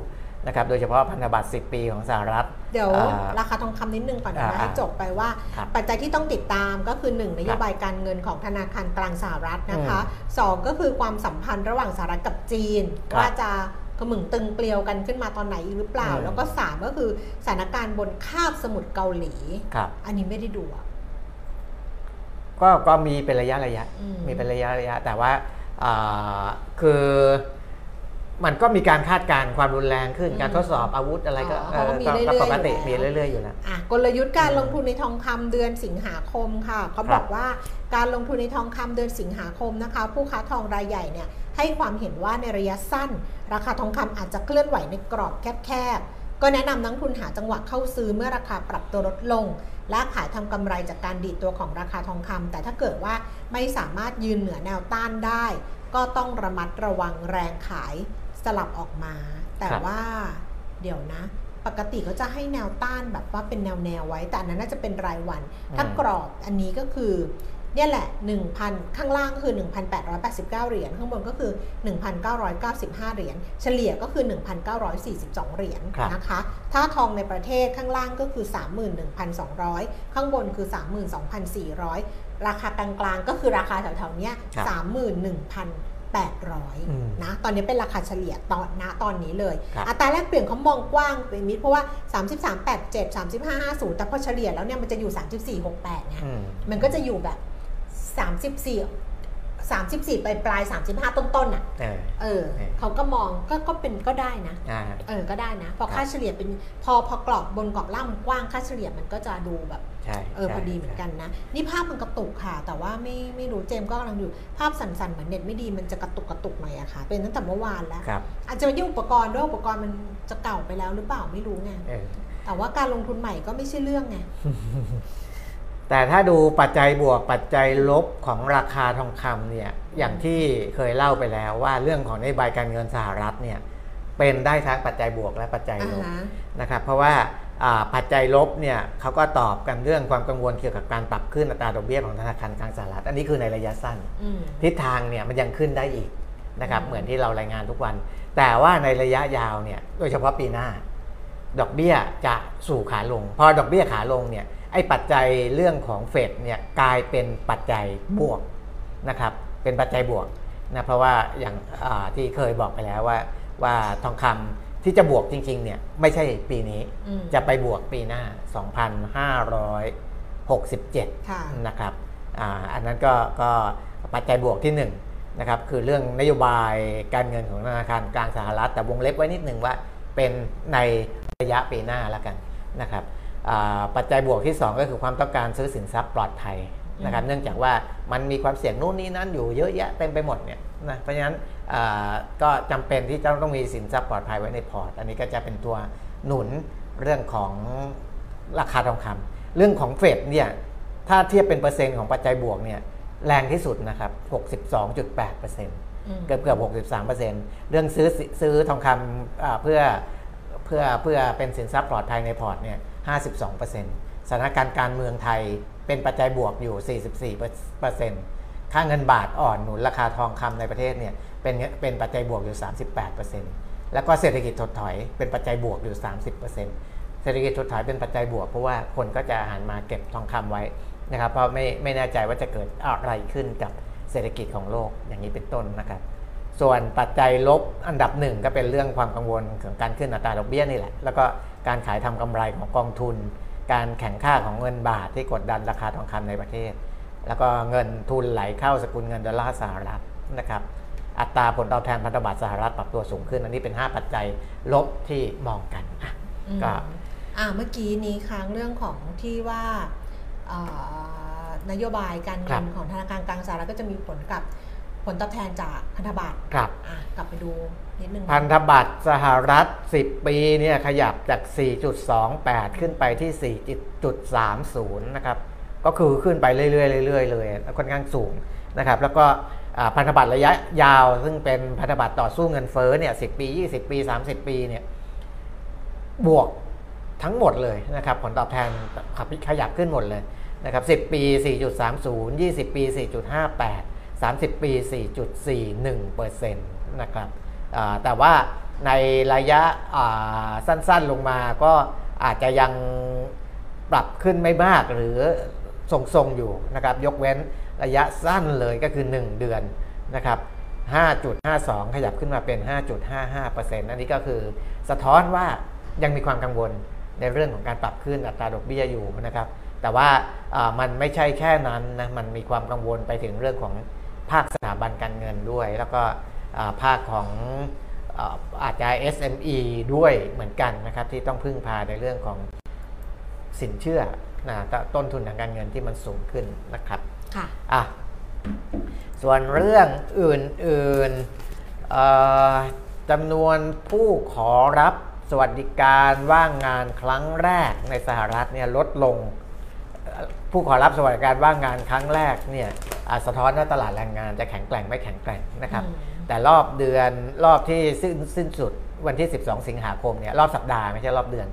นะครับโดยเฉพาะพันธบัตร 10 ปีของสหรัฐ เดี๋ยวอ่าราคาทองคำนิดนึงก่อนเดี๋ยวอ่าให้จบไปว่าครับปัจจัยที่ต้องติดตามก็คือ 1 นโยบายการเงินของธนาคารกลางสหรัฐนะคะ 2 ก็คือความสัมพันธ์ระหว่างสหรัฐกับจีนครับว่าจะกระหมึงตึงเกลียวกันขึ้นมาตอนไหนอีกหรือเปล่าอืมแล้วก็ 3 ก็คือสถานการณ์บนคาบสมุทรเกาหลีครับอันนี้ไม่ได้ดูอะก็ก็มีเป็นระยะระยะอืมมีเป็นระยะระยะ แต่ว่าอ่าคือ มันก็มีการคาดการณ์ความรุนแรงขึ้นการทดสอบอาวุธอะไรก็อ๋อเขาก็มีเออเรื่อยๆปกติอยู่มีแล้ว เรื่อยๆอยู่แล้ว อะกลยุทธ์การลงทุนในทองคำเดือนสิงหาคมค่ะเขาบอกว่าการลงทุนในทองคำเดือนสิงหาคมนะคะ ผู้ค้าทองรายใหญ่เนี่ยให้ความเห็นว่าในระยะสั้น ราคาทองคำอาจจะเคลื่อนไหวในกรอบแคบๆ ก็แนะนำนักลงทุนหาจังหวะเข้าซื้อเมื่อราคาปรับตัวลดลง และขายทำกำไรจากการดีดตัวของราคาทองคำแต่ถ้าเกิดว่าไม่สามารถยืนเหนือแนวต้านได้ ก็ต้องระมัดระวังแรงขาย สลับออกมา แต่ครับ ว่าเดี๋ยวนะ ปกติก็จะให้แนวต้านแบบว่าเป็นแนวแนวๆไว้ แต่อันนั้นน่าจะเป็นรายวัน ถ้ากรอบอันนี้ก็คือ เนี่ยแหละ 1,000 ข้างล่างคือ 1,889 เหรียญข้างบนก็คือ 1,995 เหรียญเฉลี่ยก็คือ 1,942 เหรียญครับ นะคะ ถ้าทองในประเทศข้างล่างก็คือ 31,200 ข้างบนคือ 32,400 ราคากลางๆก็คือราคาแถวๆเนี้ยค รับอืม31,800นะตอนนี้เป็นราคาเฉลี่ยตอนณตอนนี้เลยครับอัตราแลกเปลี่ยนเขามองกว้างเป็นมิตรเพราะว่า 3387 3550 แต่พอเฉลี่ยแล้วเนี่ยมันจะอยู่ 3468ไงอืมมันก็จะอยู่แบบ 34 34ปลายปลาย35 ต้นต้นๆอะเออเออเออเขาก็มองก็ก็เป็นก็ได้นะอ่าเออก็ได้นะ พอครับค่าเฉลี่ยเป็นพอพอกรอบบนกรอบล่างมันกว้างค่าเฉลี่ยมันก็จะดูแบบใช่เออใช่พอดีเหมือนกันนะ นี่ภาพมันกระตุกค่ะ แต่ว่าไม่ไม่รู้เจมส์ก็กำลังอยู่ภาพสั่นๆเหมือนเน็ตไม่ดีมันจะกระตุกกระตุกหน่อยอะค่ะ เป็นตั้งแต่เมื่อวานแล้วครับอาจจะเป็นที่อุปกรณ์ด้วยอุปกรณ์มันจะเก่าไปแล้วหรือเปล่าไม่รู้ไงเออแต่ว่าการลงทุนใหม่ก็ไม่ใช่เรื่องไง แต่ถ้าดูปัจจัยบวกปัจจัยลบของราคาทองคำเนี่ยอย่างที่เคยเล่าไปแล้วว่าเรื่องของนโยบายการเงินสหรัฐเนี่ยเป็นได้ทั้งปัจจัยบวกและปัจจัยอ่าลบฮะนะครับเพราะว่าอ่าปัจจัยลบเนี่ยเขาก็ตอบกันเรื่องความกังวลเกี่ยวกับการปรับขึ้นอัตราดอกเบี้ยของธนาคารกลางสหรัฐ อันนี้คือในระยะสั้นอืมทิศทางเนี่ยมันยังขึ้นได้อีกนะครับอืมเหมือนที่เรารายงานทุกวัน แต่ว่าในระยะยาวเนี่ยโดยเฉพาะปีหน้า ดอกเบี้ยจะสู่ขาลง พอดอกเบี้ยขาลงเนี่ยไอ้ปัจจัยเรื่องของเฟดเนี่ยกลายเป็นปัจจัยบวกนะครับ เป็นปัจจัยบวกนะเพราะว่าอย่างอ่าที่เคยบอกไปแล้วว่าว่าทองคำที่จะบวกจริงๆเนี่ยไม่ใช่ปีนี้อืมจะไปบวกปีหน้า 2,567ค่ะนะครับอาอันนั้นก็ก็ปัจจัยบวกที่1นงนะครับคือเรื่องนโยบายการเงินของธนาคารกลางสหรัฐ แต่วงเล็บไว้นิดหนึ่งว่าเป็นในระยะปีหน้าแล้วกันนะครับอ่า ปัจจัยบวกที่ 2 ก็คือความต้องการซื้อสินทรัพย์ปลอดภัยนะครับ เนื่องจากว่ามันมีความเสี่ยงนู่นนี่นั่นอยู่เยอะแยะเต็มไปหมดเนี่ยนะเพราะฉะนั้นอ่าก็จำเป็นที่จะต้องมีสินทรัพย์ปลอดภัยไว้ในพอร์ต อันนี้ก็จะเป็นตัวหนุนเรื่องของราคาทองคำเรื่องของเฟดเนี่ยถ้าเทียบเป็นเปอร์เซ็นต์ของปัจจัยบวกเนี่ยแรงที่สุดนะครับ 62.8%เอืมกือบเกือบ63%เรื่องซื้อสิซื้อทองคำอ่าเพื่อเพื่อเพื่อเป็นสินทรัพย์ปลอดภัยในพอร์ตเนี่ย 52%สถานการณ์การเมืองไทยเป็นปัจจัยบวกอยู่ 44%ค่าเงินบาทอ่อนหนุนราคาทองคำในประเทศเนี่ยเป็นเป็นปัจจัยบวกอยู่ 38%แล้วก็เศรษฐกิจถดถอยเป็นปัจจัยบวกอยู่ 30%เศรษฐกิจถดถอยเป็นปัจจัยบวกเพราะว่าคนก็จะหันมาเก็บทองคำไว้นะครับเพราะไม่ไม่แน่ใจว่าจะเกิดอะไรขึ้นกับเศรษฐกิจของโลกอย่างนี้เป็นต้นนะครับ ส่วนปัจจัยลบอันดับหนึ่งก็เป็นเรื่องความกังวลของการขึ้นอัตราดอกเบี้ยนี่แหละ แล้วก็ การขายทำกำไรของกองทุน การแข่งค่าของเงินบาทที่กดดันราคาทองคำในประเทศ แล้วก็เงินทุนไหลเข้าสกุลเงินดอลลาร์สหรัฐนะครับอัตราผลตอบแทนพันธบัตรสหรัฐปรับตัวสูงขึ้น อันนี้เป็น 5 ปัจจัยลบที่มองกันอะอืมก็อ่าเมื่อกี้นี้ค้างเรื่องของที่ว่าเอ่อนโยบายการครัเงิบนของธนาคารกลางสหรัฐก็จะมีผลกับผลตอบแทนจากพันธบัตรครับอะกลับไปดู นิดนึงพันธบัตรสหรัฐ 10 ปีเนี่ยขยับจาก 4.28 ขึ้นไปที่ 4.30 นะครับ ก็คือขึ้นไปเรื่อยๆเรื่อยๆเลยค่อนข้างสูงนะครับ แล้วก็พันธบัตรระยะยาว ซึ่งเป็นพันธบัตรต่อสู้เงินเฟ้อเนี่ย 10 ปี 20 ปี 30 ปีเนี่ยบวกทั้งหมดเลยนะครับผลตอบแทนขับขยับขึ้นหมดเลยนะครับ10 ปี 4.30 20 ปี 4.58 30 ปี 4.41เปอร์เซ็นต์นะครับ แต่ว่าในระยะสั้นๆลงมาก็อาจจะยังปรับขึ้นไม่มากหรือทรงๆอยู่นะครับ ยกเว้นระยะสั้นเลยก็คือ 1 เดือนนะครับ 5.52 ขยับขึ้นมาเป็น 5.55%อันนี้ก็คือสะท้อนว่ายังมีความกังวลในเรื่องของการปรับขึ้นอัตราดอกเบี้ยอยู่นะครับ แต่ว่ามันไม่ใช่แค่นั้นนะ มันมีความกังวลไปถึงเรื่องของภาคสถาบันการเงินด้วย แล้วก็ ภาคของเอ่ออาจจะ SME ด้วยเหมือนกันนะครับที่ต้องพึ่งพาในเรื่องของสินเชื่อนะต้นทุนทางการเงินที่มันสูงขึ้นนะครับค่ะอะส่วนเรื่องอื่นๆเอ่อจำนวนผู้ขอรับสวัสดิการว่างงานครั้งแรกในสหรัฐเนี่ยลดลงเอ่อผู้ขอรับสวัสดิการว่างงานครั้งแรกเนี่ยอะสะท้อนว่าตลาดแรงงานจะแข็งแกร่งไม่แข็งแกร่งนะครับอืม แต่รอบเดือนรอบที่สิ้นสิ้นสุดวันที่ 12 สิงหาคมเนี่ยรอบสัปดาห์ไม่ใช่รอบเดือน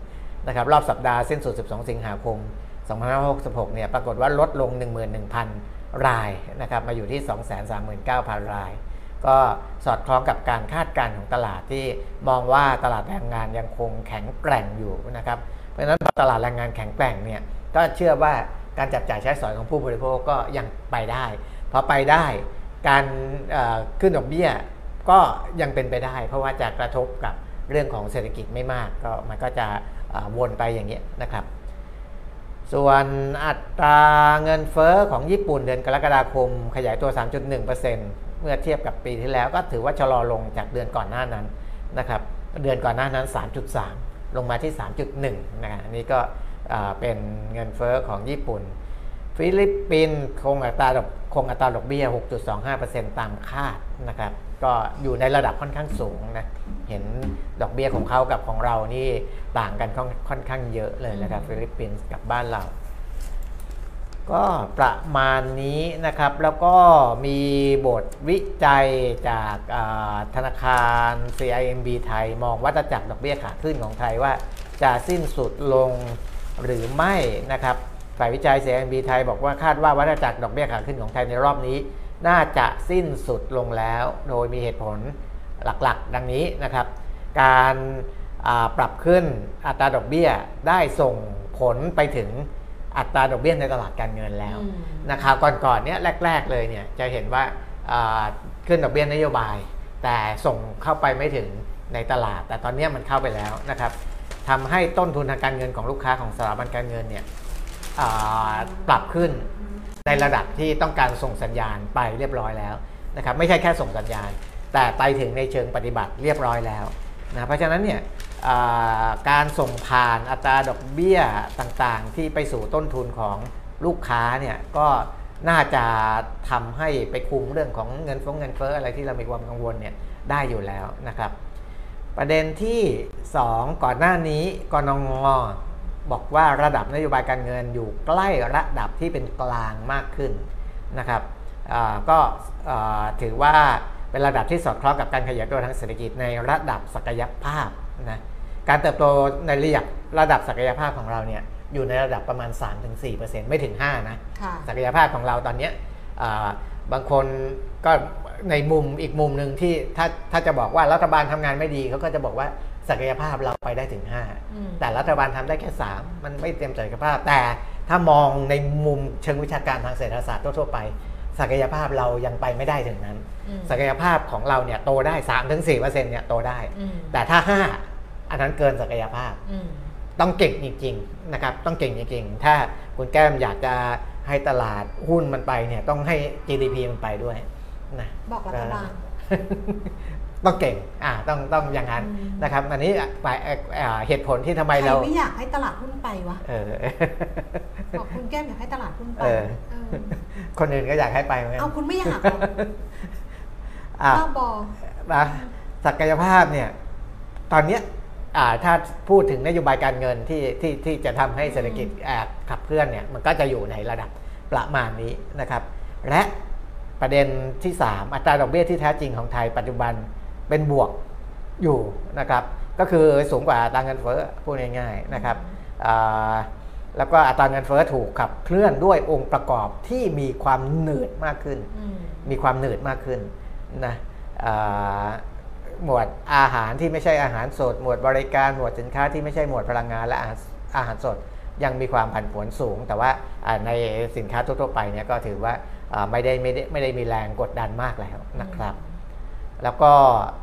นะครับรอบสัปดาห์สิ้นสุด 12 สิงหาคม 2566 เนี่ยปรากฏว่าลดลง 11,000 รายนะครับมาอยู่ที่ 239,000 ราย ก็สอดคล้องกับการคาดการณ์ของตลาดที่มองว่าตลาดแรงงานยังคงแข็งแกร่งอยู่นะครับเพราะฉะนั้นพอตลาดแรงงานแข็งแกร่งเนี่ยก็เชื่อว่าการจับจ่ายใช้สอยของผู้บริโภคก็ยังไปได้พอไปได้ การขึ้นดอกเบี้ยก็ยังเป็นไปได้ เพราะว่าจะกระทบกับเรื่องของเศรษฐกิจไม่มากก็มันก็จะวนไปอย่างนี้นะครับ ส่วนอัตราเงินเฟ้อของญี่ปุ่นเดือนกรกฎาคม ขยายตัว 3.1%เมื่อเทียบกับปีที่แล้วก็ถือว่าชะลอลงจากเดือนก่อนหน้านั้นนะครับ เดือนก่อนหน้านั้น 3.3 ลงมาที่ 3.1 นะฮะอันนี้ก็เป็นเงินเฟ้อของญี่ปุ่น ฟิลิปปินส์คงอัตราดอกคงอัตราดอกเบี้ย 6.25%ตามคาดนะครับ ก็อยู่ในระดับค่อนข้างสูงนะ เห็นดอกเบี้ยของเขากับของเรานี่ต่างกันค่อนค่อนข้างเยอะเลยนะครับฟิลิปปินส์กับบ้านเรา ก็ประมาณนี้นะครับ แล้วก็มีบทวิจัยจากธนาคาร CIMB ไทย มองวัฏจักรดอกเบี้ยขาขึ้นของไทยว่าจะสิ้นสุดลงหรือไม่นะครับ ฝ่ายวิจัย CIMB ไทยบอกว่าคาดว่าวัฏจักรดอกเบี้ยขาขึ้นของไทยในรอบนี้ น่าจะสิ้นสุดลงแล้ว โดยมีเหตุผลหลักๆ ดังนี้นะครับ การอ่าปรับขึ้นอัตราดอกเบี้ยได้ส่งผลไปถึงอัตราดอกเบี้ยในตลาดการเงินแล้วอืมนะครับก่อนๆเนี้ยแรก ๆ เลยเนี่ยจะเห็นว่าอ่าขึ้นดอกเบี้ยนโยบาย แต่ส่งเข้าไปไม่ถึงในตลาด แต่ตอนเนี้ยมันเข้าไปแล้วนะครับทำให้ต้นทุนทางการเงินของลูกค้าของสถาบันการเงินเนี่ยอ่า ปรับขึ้นในระดับที่ต้องการส่งสัญญาณไปเรียบร้อยแล้วนะครับไม่ใช่แค่ส่งสัญญาณ แต่ไปถึงในเชิงปฏิบัติเรียบร้อยแล้วนะเพราะฉะนั้นเนี่ยการส่งผ่านอัตราดอกเบี้ยต่างๆ ที่ไปสู่ต้นทุนของลูกค้าเนี่ยก็น่าจะทำให้ไปคุมเรื่องของเงินฟ้องเงินเฟ้ออะไรที่เรามีความกังวลเนี่ยได้อยู่แล้วนะครับ ประเด็นที่ 2 ก่อนหน้านี้กนง บอกว่าระดับนโยบายการเงินอยู่ใกล้ระดับที่เป็นกลางมากขึ้นนะครับอ่าก็อ่าถือว่าเป็นระดับที่สอดคล้องกับการขยายตัวทางเศรษฐกิจในระดับศักยภาพนะการเติบโตในระดับระดับศักยภาพของเราเนี่ยอยู่ในระดับประมาณ 3-4%ไม่ถึง 5 นะค่ะศักยภาพของเราตอนเนี้ยอ่าบางคนก็ในมุมอีกมุมหนึ่งที่ถ้าถ้าจะบอกว่ารัฐบาลทำงานไม่ดีเขาก็จะบอกว่า ศักยภาพเราไปได้ถึงอืม5แต่รัฐบาลทำได้แค่ 3 มันไม่เต็มศักยภาพ แต่ถ้ามองในมุมเชิงวิชาการทางเศรษฐศาสตร์ทั่วๆไป ศักยภาพเรายังไปไม่ได้ถึงนั้นอืมศักยภาพของเราเนี่ยโตได้3-4%เนี่ยโตได้อืมแต่ถ้า 5 อันนั้นเกินศักยภาพอืมต้องเก่งจริงๆนะครับ ต้องเก่งจริงๆ ถ้าคุณแก้มอยากจะให้ตลาดหุ้นมันไปเนี่ยต้องให้ GDP มันไปด้วยนะบอกรัฐบาล ต้องเก่งอ่าต้องต้องอย่างนั้นอืมนะครับอันนี้ฝ่ายเอ่ออ่าเหตุผลที่ทำไมใครเราไม่อยากให้ตลาดหุ้นไปวะเออบอกคุณแก้มอยากให้ตลาดหุ้นไปเออเออคนอื่นก็อยากให้ไปเหมือนกัเอานคุณไม่อยากเหรออ่าบ้าบอนะศักยภาพเนี่ยตอนเนี้ยอ่าถ้าพูดถึงนโยบายการเงินที่ที่ที่จะทำให้เศรษฐกิจอ่าขับเคลื่อนเนี่ยมันก็จะอยู่ในระดับประมาณนี้นะครับ และประเด็นที่ 3 อัตราดอกเบี้ยที่แท้จริงของไทยปัจจุบัน เป็นบวกอยู่นะครับก็คือสูงกว่าอัตราเงินเฟ้อพูดง่ายๆนะครับอ่าแล้วก็อัตราเงินเฟ้อถูกขับเคลื่อนด้วยองค์ประกอบที่มีความหนืดมากขึ้นอืมมีความหนืดมากขึ้นนะอ่าหมวดอาหารที่ไม่ใช่อาหารสด หมวดบริการหมวดสินค้าที่ไม่ใช่หมวดพลังงานและอาหารอาหารสดยังมีความผันผวนสูง แต่ว่าอ่าในสินค้าทั่วๆไปเนี่ยก็ถือว่าอ่าไม่ได้ไม่ได้ไม่ได้มีแรงกดดันมากแล้วนะครับ แล้วก็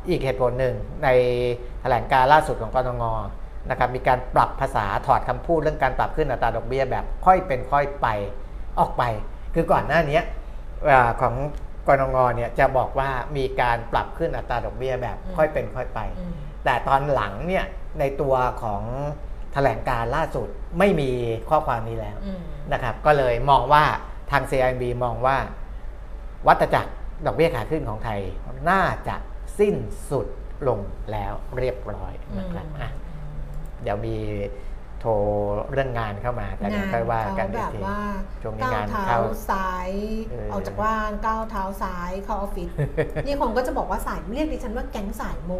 อีกเหตุผลหนึ่งในแถลงการล่าสุดของกรงงนะครับมีการปรับภาษาถอดคำพูดเรื่องการปรับขึ้นอัตราดอกเบี้ยแบบค่อยเป็นค่อยไปออกไป คือก่อนหน้านี้อ่าของกรงงเนี่ยจะบอกว่ามีการปรับขึ้นอัตราดอกเบี้ยแบบอืมค่อยเป็นค่อยไปอืมแต่ตอนหลังเนี่ยในตัวของแถลงการล่าสุดไม่มีข้อความนี้แล้วอืมนะครับ ก็เลยมองว่าทาง CIMB มองว่าวัตจักร ดอกเบี้ยขาขึ้นของไทยน่าจะสิ้นสุดลงแล้วเรียบร้อยนะครับอะเดี๋ยวมีโทรเรื่องงานเข้ามา แต่เดี๋ยวค่อยว่ากันงอีแบกบทีว่าช่วงนี้านก้างวเท้าเข้าซ้ายเออออกจากบ้านก้าวเท้าซ้ายเข้าออฟฟิศนี่คนก็จะบอกว่าสายเรียกดิฉันว่าแก๊งสายโม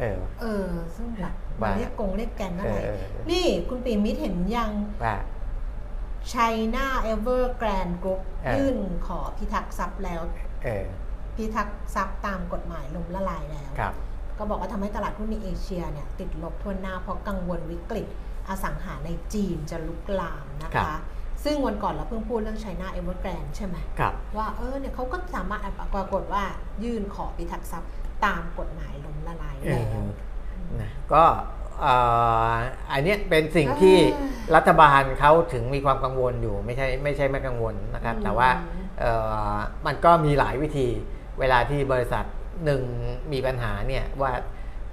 เออ เออ ซึ่งแบบว่าเรียกกงเรียกแก๊งอะไรเออเออเออนี่คุณปีมิตรเห็นยังว่า China Evergrande Group เออยื่นขอพิทักษ์ทรัพย์แล้ว เออพิทักษ์ทรัพย์ตามกฎหมายล้มละลายแล้ว ครับ ก็บอกว่าทำให้ตลาดหุ้นในเอเชียเนี่ยติดลบทั่วหน้าเพราะกังวลวิกฤต อสังหาในจีนจะลุกลามนะครัคะ บ ซึ่งวันก่อนเราเพิ่งพูดเรื่อง China Evergrande ใช่ไหม ครับ ว่าเออเนี่ยเขาก็สามารถปรากฏว่ายื่นขอพิทักษ์ทรัพย์ตามกฎหมายล้มละลายเอแล้วอนะก็เอ่ออันเนี้ยเป็นสิ่งที่อ่รัฐบาลเขาถึงมีความกังวลอยู่ไม่ใช่ไม่ใช่ไม่กังวลนะครับอืมแต่ว่าเอ่อ มันก็มีหลายวิธีเวลาที่บริษัทหนึ่งมีปัญหาเนี่ยว่า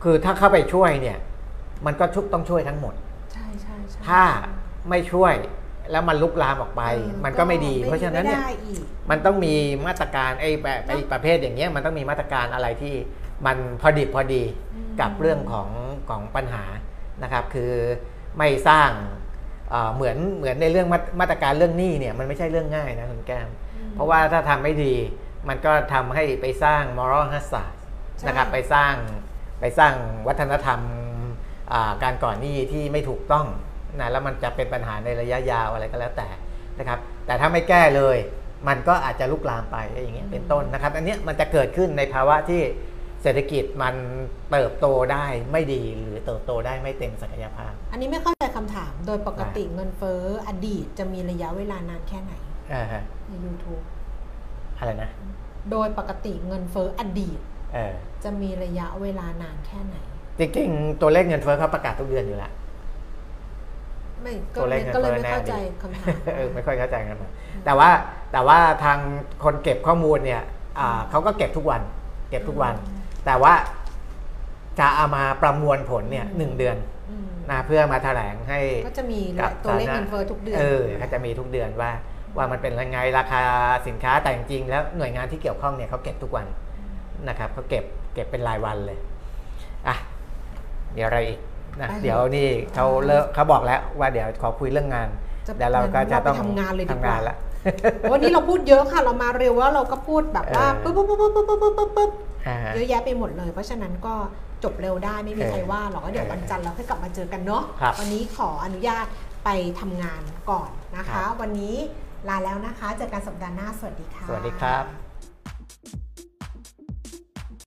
คือถ้าเข้าไปช่วยเนี่ยมันก็ชุกต้องช่วยทั้งหมด ใช่ใช่ใช่ถ้าไม่ช่วยแล้วมันลุกลามออกไปเออมันก็ไม่ดี เพราะฉะนั้นเนี่ยไม่ได้อีกมันต้องมีมาตรการไอ้แบบไอ้ประเภทอย่างเงี้ยมันต้องมีมาตรการอะไรที่มันพอดิบพอดีอืมกับเรื่องของของปัญหานะครับ คือไม่สร้างเอ่อเหมือนเหมือนในเรื่องมามาตรการเรื่องหนี้เนี่ยมันไม่ใช่เรื่องง่ายนะคุณแก้มอืม เพราะว่าถ้าทำไม่ดี มันก็ทำให้ไปสร้าง moral hazard ใช่นะครับไปสร้างไปสร้างวัฒนธรรมอ่าการก่อนหนี้ที่ไม่ถูกต้องนะแล้วมันจะเป็นปัญหาในระยะยาวอะไรก็แล้วแต่นะครับ แต่ถ้าไม่แก้เลย มันก็อาจจะลุกลามไปอย่างเงี้ยเป็นต้นนะครับ อันเนี้ยมันจะเกิดขึ้นในภาวะที่เศรษฐกิจมันเติบโตได้ไม่ดีหรือเติบโตได้ไม่เต็มศักยภาพ อันนี้ไม่เข้าใจคำถามโดยปกติเงินเฟ้ออดีตจะมีระยะเวลานานแค่ไหน อ่าฮะใน YouTube อะไรนะ โดยปกติเงินเฟ้ออดีต เออ จะมีระยะเวลานานแค่ไหน จริงๆ ตัวเลขเงินเฟ้อเขาประกาศทุกเดือนอยู่แล้วไม่ก็ตัวเลเลขยเงินก็เลยเฟ้อไม่เข้าใจแน่ดีคำถามเออไม่ค่อยเข้าใจกันนะแต่ว่าแต่ว่าทางคนเก็บข้อมูลเนี่ยอ่าเขาก็เก็บทุกวัน เก็บทุกวัน แต่ว่าจะเอามาประมวลผลเนี่ยหนึ่งเดือนอืมนะเพื่อมาแถลงให้ ก็จะมีกับตัวเลขเงินเฟ้อทุกเดือน เออเขาจะมีทุกเดือนว่า ว่ามันเป็นยังไงราคาสินค้าแต่จริงๆแล้วหน่วยงานที่เกี่ยวข้องเนี่ยเขาเก็บทุกวันนะครับเขาเก็บเก็บเป็นรายวันเลยอะเดี๋ยวอะไรอีกนะไปเลยเดี๋ยวนี่เขาเลิกเขาบอกแล้วว่าเดี๋ยวขอคุยเรื่องงานจะเดี๋ยวเราก็จะต้องเราไปทำงานเลยดีกว่าทำงานละวันนี้เราพูดเยอะค่ะ เรามาเร็วแล้วเราก็พูดแบบว่าเออปุ๊บปุ๊บปุ๊บปุ๊บปุ๊บปุ๊บปุ๊บปุ๊บอ่าฮะเยอะแยะไปหมดเลย เพราะฉะนั้นก็จบเร็วได้ไม่มีเออใครว่าหรอกก็เดี๋ยวเออวันจันทร์เราค่อยกลับมาเจอกันเนาะครับวันนี้ขออนุญาตไปทำงานก่อนนะครัคะบวันนี้ ลาแล้วนะคะเจอกันสัปดาห์หน้าสวัสดีค่ะ สวัสดีครับ